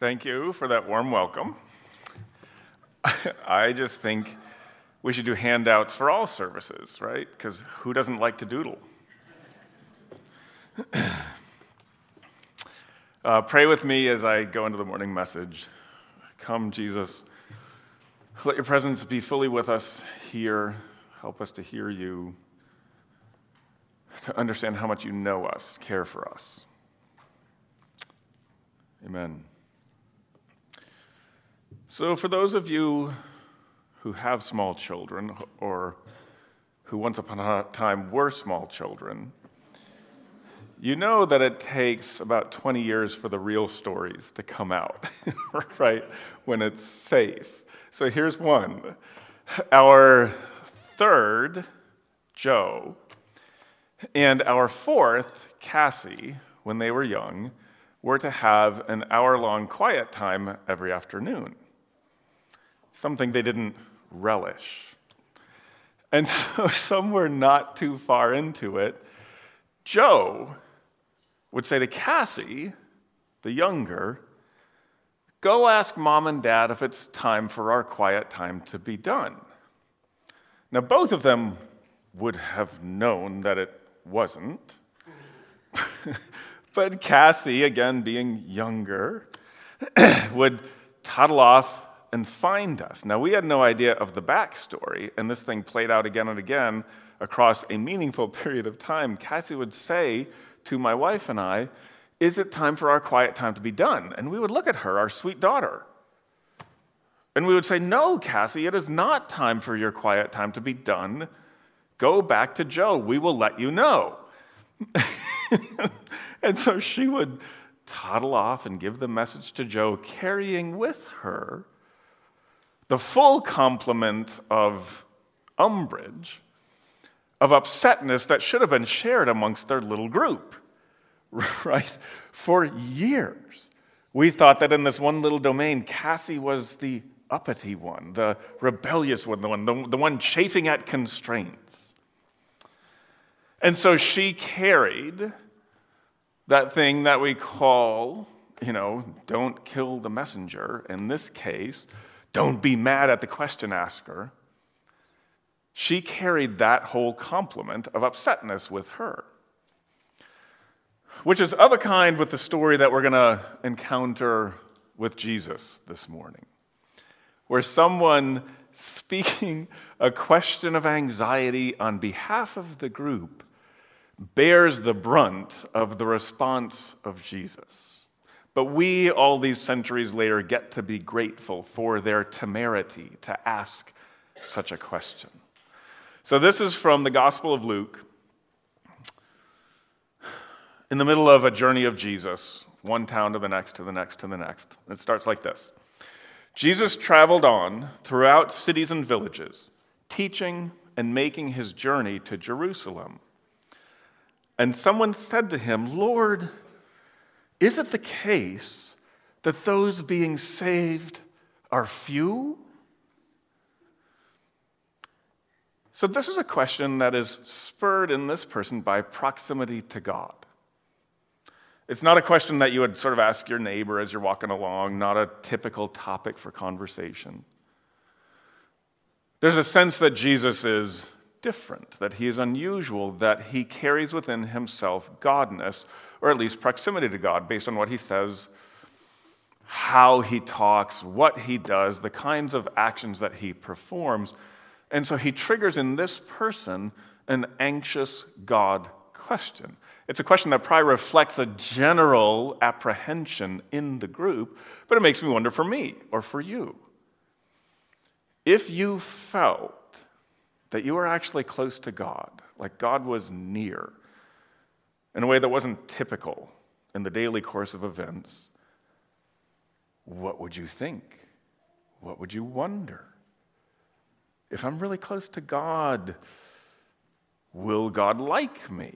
Thank you for that warm welcome. I just think we should do handouts for all services, right? Because who doesn't like to doodle? uh, pray with me as I go into the morning message. Come, Jesus. Let your presence be fully with us here. Help us to hear you, to understand how much you know us, care for us. Amen. So, for those of you who have small children or who once upon a time were small children, you know that it takes about 20 years for the real stories to come out, right? When it's safe. So here's one. Our third, Joe, and our fourth, Cassie, when they were young, were to have an hour long quiet time every afternoon, something they didn't relish. And so, somewhere not too far into it, Joe would say to Cassie, the younger, Go ask mom and dad if it's time for our quiet time to be done. Now, both of them would have known that it wasn't. but Cassie, again being younger, would toddle off and find us. Now, we had no idea of the backstory, and this thing played out again and again across a meaningful period of time. Cassie would say to my wife and I, Is it time for our quiet time to be done? And we would look at her, our sweet daughter. And we would say, No, Cassie, it is not time for your quiet time to be done. Go back to Joe. We will let you know. and so she would toddle off and give the message to Joe, carrying with her the full complement of umbrage of upsetness that should have been shared amongst their little group, right? For years, we thought that in this one little domain, Cassie was the uppity one, the rebellious one, the one, the, the one chafing at constraints. And so she carried that thing that we call, you know, don't kill the messenger. In this case, don't be mad at the question asker she carried that whole complement of upsetness with her. Which is of a kind with the story that we're going to encounter with Jesus this morning, where someone speaking a question of anxiety on behalf of the group bears the brunt of the response of Jesus. But we, all these centuries later, get to be grateful for their temerity to ask such a question. So, this is from the Gospel of Luke. In the middle of a journey of Jesus, one town to the next, to the next, to the next. It starts like this Jesus traveled on throughout cities and villages, teaching and making his journey to Jerusalem. And someone said to him, Lord, is it the case that those being saved are few? So, this is a question that is spurred in this person by proximity to God. It's not a question that you would sort of ask your neighbor as you're walking along, not a typical topic for conversation. There's a sense that Jesus is different, that he is unusual, that he carries within himself godness, or at least proximity to God, based on what he says, how he talks, what he does, the kinds of actions that he performs. And so he triggers in this person an anxious God question. It's a question that probably reflects a general apprehension in the group, but it makes me wonder for me or for you. If you felt that you were actually close to God, like God was near, in a way that wasn't typical in the daily course of events, what would you think? What would you wonder? if I'm really close to God, will God like me?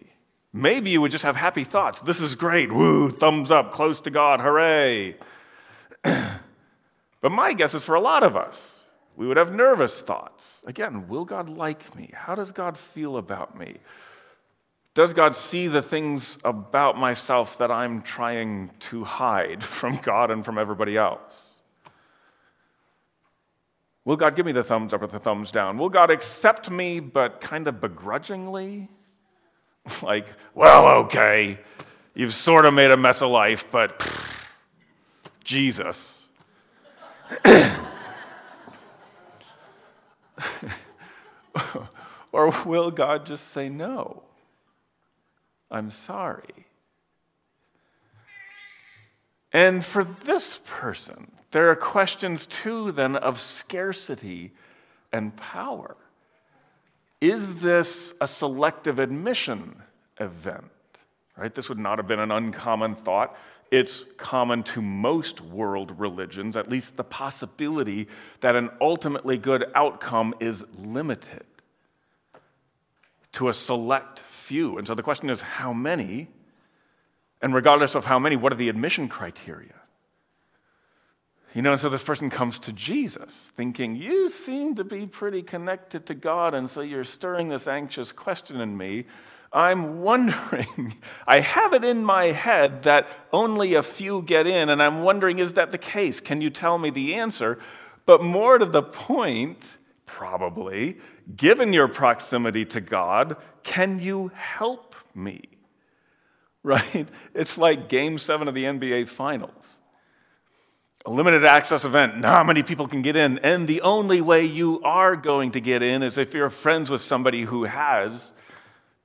Maybe you would just have happy thoughts. This is great. Woo, thumbs up, close to God, hooray. but my guess is for a lot of us, we would have nervous thoughts. Again, will God like me? How does God feel about me? Does God see the things about myself that I'm trying to hide from God and from everybody else? Will God give me the thumbs up or the thumbs down? Will God accept me, but kind of begrudgingly? like, well, okay, you've sort of made a mess of life, but pff, Jesus. or will God just say, no, I'm sorry? And for this person, there are questions too, then, of scarcity and power. Is this a selective admission event? Right? This would not have been an uncommon thought. It's common to most world religions, at least the possibility that an ultimately good outcome is limited to a select few. And so the question is how many? And regardless of how many, what are the admission criteria? You know, and so this person comes to Jesus thinking, You seem to be pretty connected to God, and so you're stirring this anxious question in me. I'm wondering, I have it in my head that only a few get in, and I'm wondering, is that the case? Can you tell me the answer? But more to the point, probably, given your proximity to God, can you help me? Right? It's like game seven of the NBA Finals. A limited access event, not many people can get in, and the only way you are going to get in is if you're friends with somebody who has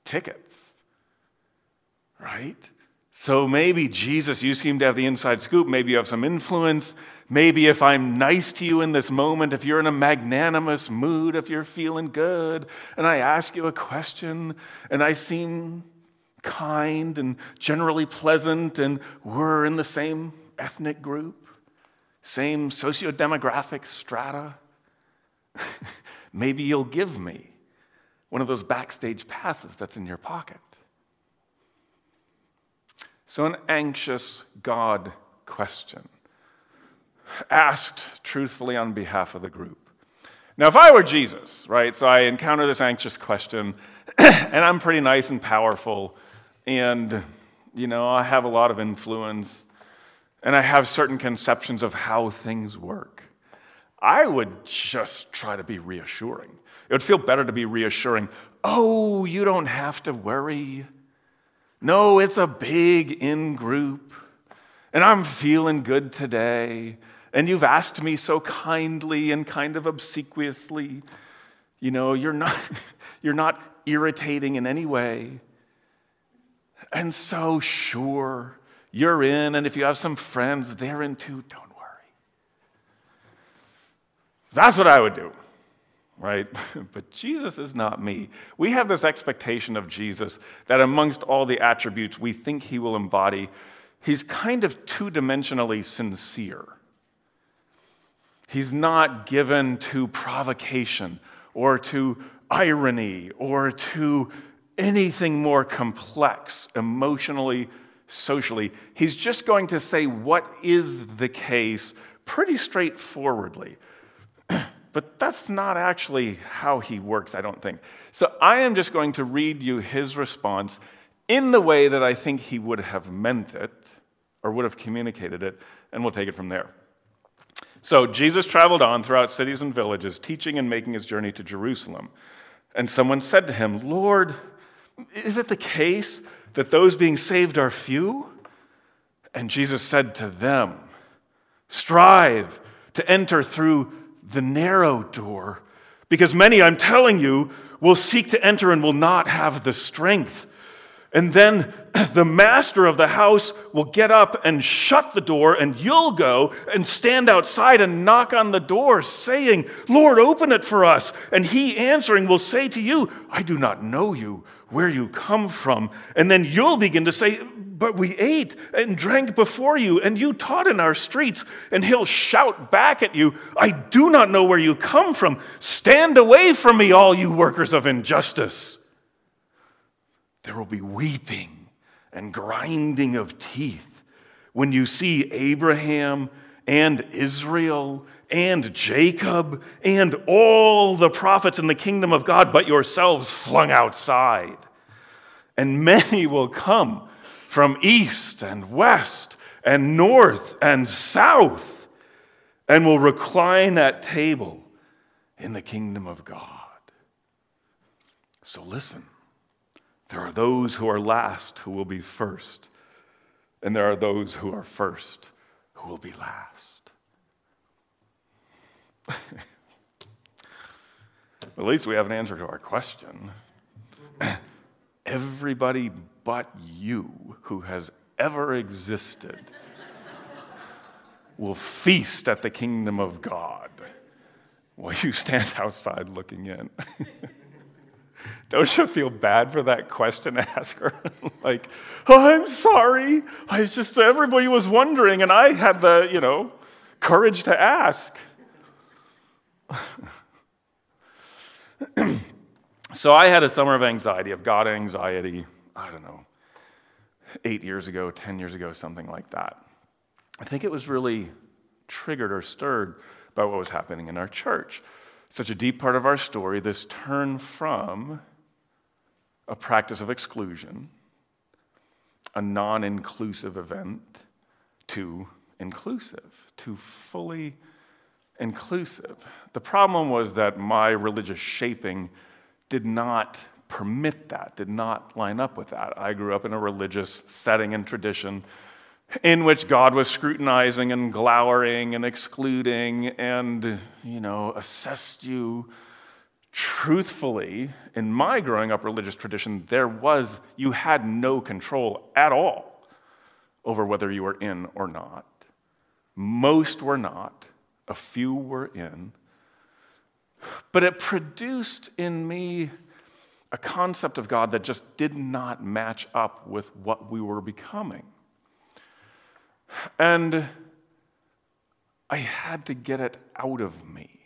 tickets, right? So maybe, Jesus, you seem to have the inside scoop. Maybe you have some influence. Maybe if I'm nice to you in this moment, if you're in a magnanimous mood, if you're feeling good, and I ask you a question, and I seem kind and generally pleasant, and we're in the same ethnic group, same socio-demographic strata, maybe you'll give me one of those backstage passes that's in your pocket. So, an anxious God question, asked truthfully on behalf of the group. Now, if I were Jesus, right, so I encounter this anxious question, and I'm pretty nice and powerful, and, you know, I have a lot of influence, and I have certain conceptions of how things work, I would just try to be reassuring. It would feel better to be reassuring. Oh, you don't have to worry. No, it's a big in group, and I'm feeling good today. And you've asked me so kindly and kind of obsequiously. You know, you're not, you're not irritating in any way. And so, sure, you're in, and if you have some friends, they're in too. Don't worry. That's what I would do right? but Jesus is not me. We have this expectation of Jesus that amongst all the attributes we think he will embody, he's kind of two dimensionally sincere. He's not given to provocation or to irony or to anything more complex emotionally, socially. He's just going to say what is the case pretty straightforwardly. But that's not actually how he works, I don't think. So I am just going to read you his response in the way that I think he would have meant it or would have communicated it, and we'll take it from there. So Jesus traveled on throughout cities and villages, teaching and making his journey to Jerusalem. And someone said to him, Lord, is it the case that those being saved are few? And Jesus said to them, Strive to enter through the narrow door, because many, I'm telling you, will seek to enter and will not have the strength. And then the master of the house will get up and shut the door, and you'll go and stand outside and knock on the door, saying, Lord, open it for us. And he answering will say to you, I do not know you, where you come from. And then you'll begin to say, but we ate and drank before you, and you taught in our streets. And he'll shout back at you, I do not know where you come from. Stand away from me, all you workers of injustice. There will be weeping and grinding of teeth when you see Abraham and Israel and Jacob and all the prophets in the kingdom of God, but yourselves flung outside. and many will come from east and west and north and south and will recline at table in the kingdom of God. So listen. There are those who are last who will be first, and there are those who are first who will be last. At least we have an answer to our question. Everybody but you who has ever existed will feast at the kingdom of God while you stand outside looking in. Don't you feel bad for that question asker? like, oh, I'm sorry. I just, everybody was wondering, and I had the, you know, courage to ask. so I had a summer of anxiety, of God anxiety, I don't know, eight years ago, 10 years ago, something like that. I think it was really triggered or stirred by what was happening in our church. Such a deep part of our story, this turn from a practice of exclusion, a non inclusive event, to inclusive, to fully inclusive. The problem was that my religious shaping did not permit that, did not line up with that. I grew up in a religious setting and tradition in which God was scrutinizing and glowering and excluding and, you know, assessed you truthfully. In my growing up religious tradition, there was, you had no control at all over whether you were in or not. Most were not, a few were in. But it produced in me a concept of God that just did not match up with what we were becoming. And I had to get it out of me.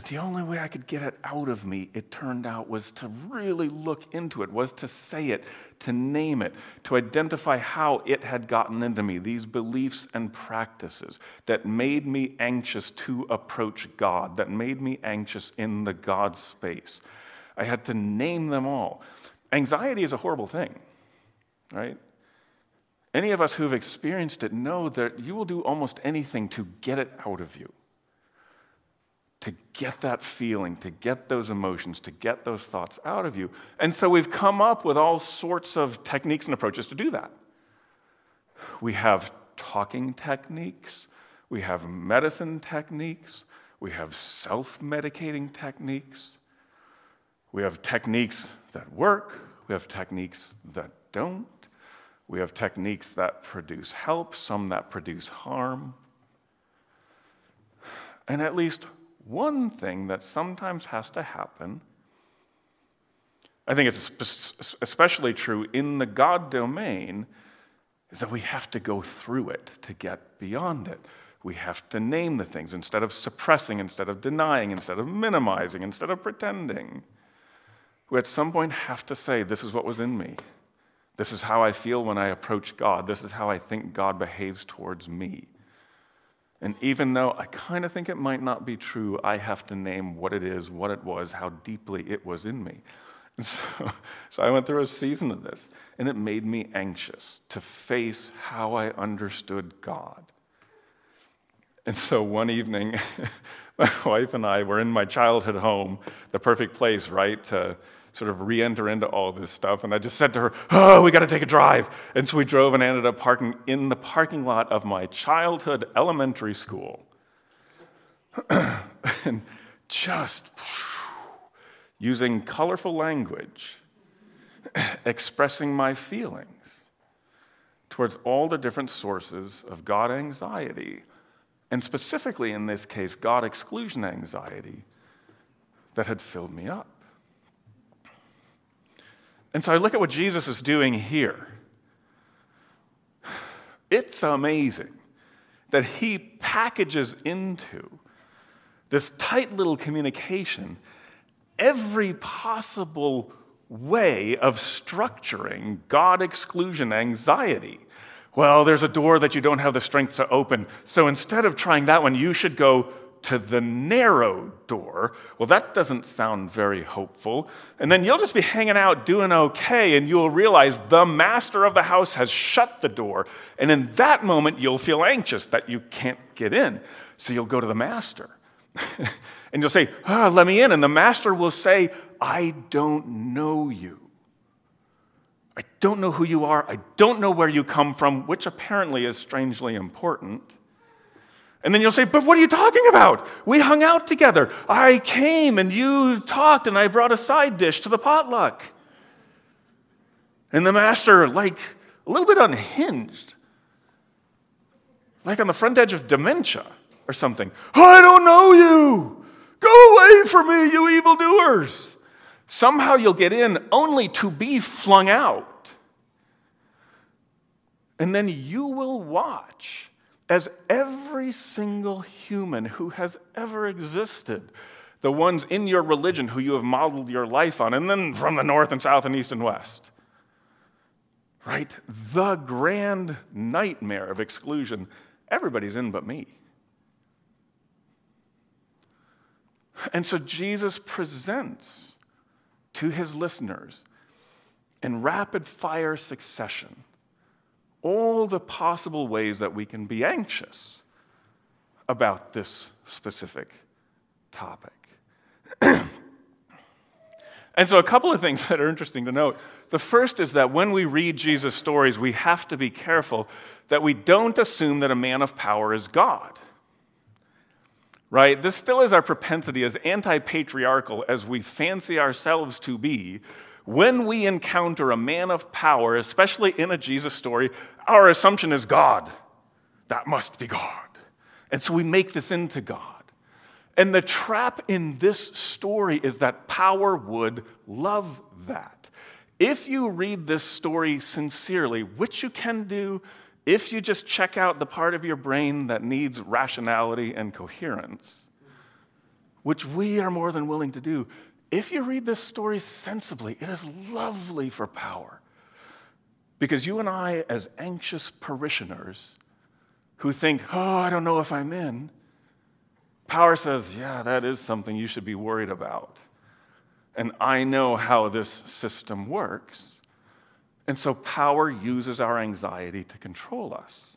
But the only way I could get it out of me, it turned out, was to really look into it, was to say it, to name it, to identify how it had gotten into me, these beliefs and practices that made me anxious to approach God, that made me anxious in the God space. I had to name them all. Anxiety is a horrible thing, right? Any of us who've experienced it know that you will do almost anything to get it out of you, to get that feeling, to get those emotions, to get those thoughts out of you. And so we've come up with all sorts of techniques and approaches to do that. We have talking techniques, we have medicine techniques, we have self medicating techniques, we have techniques that work, we have techniques that don't. We have techniques that produce help, some that produce harm. And at least one thing that sometimes has to happen, I think it's especially true in the God domain, is that we have to go through it to get beyond it. We have to name the things instead of suppressing, instead of denying, instead of minimizing, instead of pretending. We at some point have to say, This is what was in me. This is how I feel when I approach God. This is how I think God behaves towards me. And even though I kind of think it might not be true, I have to name what it is, what it was, how deeply it was in me. And so, so I went through a season of this, and it made me anxious to face how I understood God. And so one evening, my wife and I were in my childhood home, the perfect place, right, to sort of re enter into all this stuff. And I just said to her, Oh, we got to take a drive. And so we drove and ended up parking in the parking lot of my childhood elementary school. and just using colorful language, expressing my feelings towards all the different sources of God anxiety, and specifically in this case, God exclusion anxiety that had filled me up. And so I look at what Jesus is doing here. It's amazing that he packages into this tight little communication every possible way of structuring God exclusion anxiety. Well, there's a door that you don't have the strength to open. So instead of trying that one, you should go to the narrow door. Well, that doesn't sound very hopeful. And then you'll just be hanging out doing okay, and you'll realize the master of the house has shut the door. And in that moment, you'll feel anxious that you can't get in. So you'll go to the master. and you'll say, oh, Let me in. And the master will say, I don't know you. I don't know who you are. I don't know where you come from, which apparently is strangely important. And then you'll say, But what are you talking about? We hung out together. I came and you talked, and I brought a side dish to the potluck. And the master, like a little bit unhinged, like on the front edge of dementia or something, I don't know you. Go away from me, you evildoers. Somehow you'll get in only to be flung out. And then you will watch as every single human who has ever existed, the ones in your religion who you have modeled your life on, and then from the north and south and east and west, right? The grand nightmare of exclusion. Everybody's in but me. And so Jesus presents to his listeners in rapid fire succession all the possible ways that we can be anxious about this specific topic. and so, a couple of things that are interesting to note. The first is that when we read Jesus' stories, we have to be careful that we don't assume that a man of power is God. Right? This still is our propensity, as anti patriarchal as we fancy ourselves to be, when we encounter a man of power, especially in a Jesus story, our assumption is God. That must be God. And so we make this into God. And the trap in this story is that power would love that. If you read this story sincerely, which you can do if you just check out the part of your brain that needs rationality and coherence, which we are more than willing to do, if you read this story sensibly, it is lovely for power. Because you and I, as anxious parishioners who think, oh, I don't know if I'm in, power says, yeah, that is something you should be worried about. And I know how this system works. And so power uses our anxiety to control us,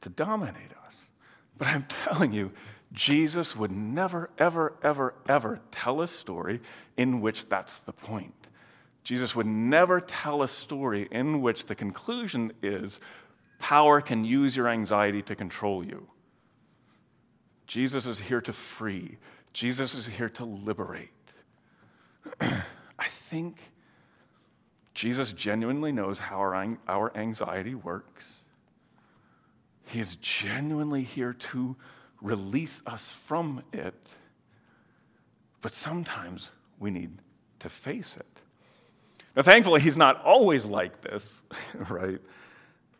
to dominate us. But I'm telling you, Jesus would never, ever, ever, ever tell a story in which that's the point. Jesus would never tell a story in which the conclusion is power can use your anxiety to control you. Jesus is here to free, Jesus is here to liberate. I think Jesus genuinely knows how our, our anxiety works. He is genuinely here to release us from it, but sometimes we need to face it. Now, thankfully, he's not always like this, right?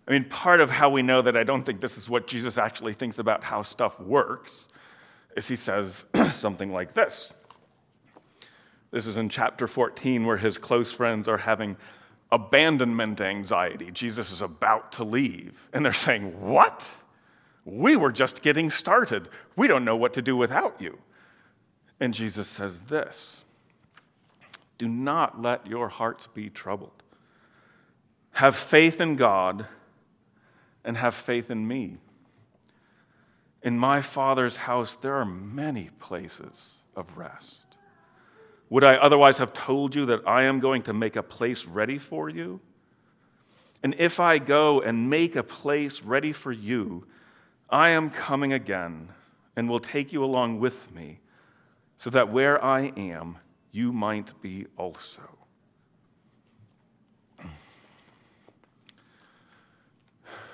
I mean, part of how we know that I don't think this is what Jesus actually thinks about how stuff works is he says something like this. This is in chapter 14, where his close friends are having abandonment anxiety. Jesus is about to leave, and they're saying, What? We were just getting started. We don't know what to do without you. And Jesus says this Do not let your hearts be troubled. Have faith in God and have faith in me. In my Father's house, there are many places of rest. Would I otherwise have told you that I am going to make a place ready for you? And if I go and make a place ready for you, I am coming again and will take you along with me, so that where I am, you might be also.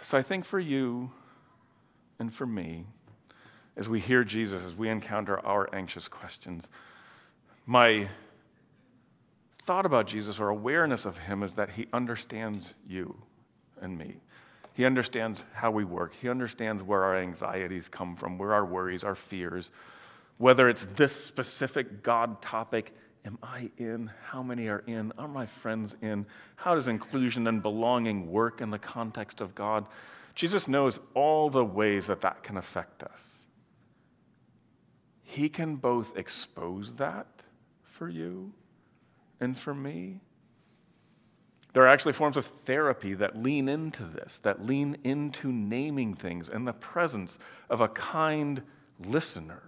So I think for you and for me, as we hear Jesus, as we encounter our anxious questions, my thought about Jesus or awareness of him is that he understands you and me. He understands how we work. He understands where our anxieties come from, where our worries, our fears, whether it's this specific God topic Am I in? How many are in? Are my friends in? How does inclusion and belonging work in the context of God? Jesus knows all the ways that that can affect us. He can both expose that for you and for me. There are actually forms of therapy that lean into this, that lean into naming things in the presence of a kind listener,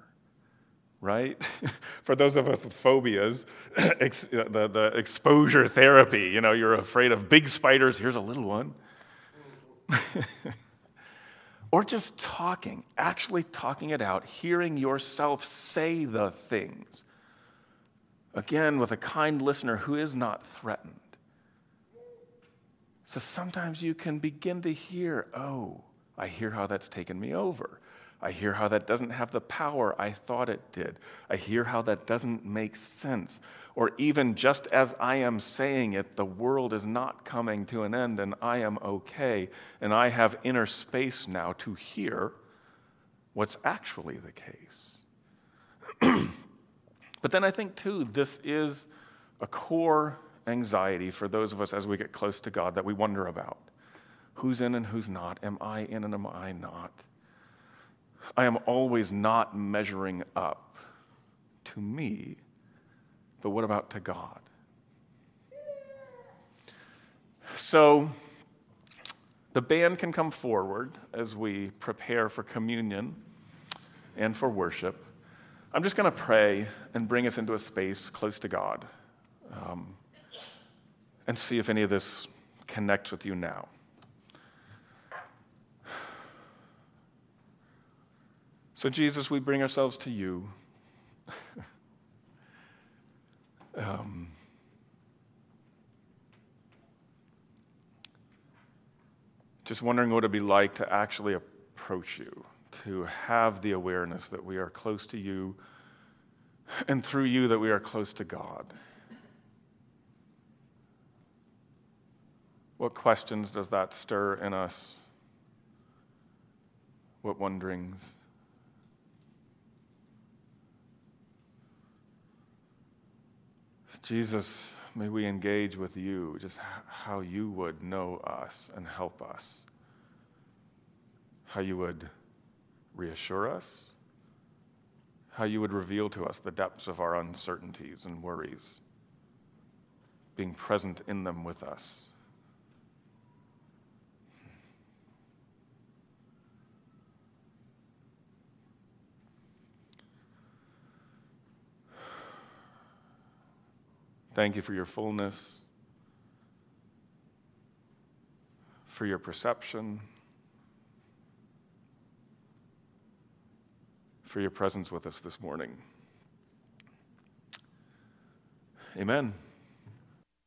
right? For those of us with phobias, the, the exposure therapy, you know, you're afraid of big spiders, here's a little one. or just talking, actually talking it out, hearing yourself say the things. Again, with a kind listener who is not threatened. So sometimes you can begin to hear, oh, I hear how that's taken me over. I hear how that doesn't have the power I thought it did. I hear how that doesn't make sense. Or even just as I am saying it, the world is not coming to an end and I am okay. And I have inner space now to hear what's actually the case. but then I think, too, this is a core anxiety for those of us as we get close to God that we wonder about. Who's in and who's not? Am I in and am I not? I am always not measuring up to me, but what about to God? So, the band can come forward as we prepare for communion and for worship. I'm just going to pray and bring us into a space close to God um, and see if any of this connects with you now. So, Jesus, we bring ourselves to you. um, just wondering what it'd be like to actually approach you, to have the awareness that we are close to you, and through you that we are close to God. What questions does that stir in us? What wonderings? Jesus, may we engage with you, just how you would know us and help us, how you would reassure us, how you would reveal to us the depths of our uncertainties and worries, being present in them with us. Thank you for your fullness, for your perception, for your presence with us this morning. Amen.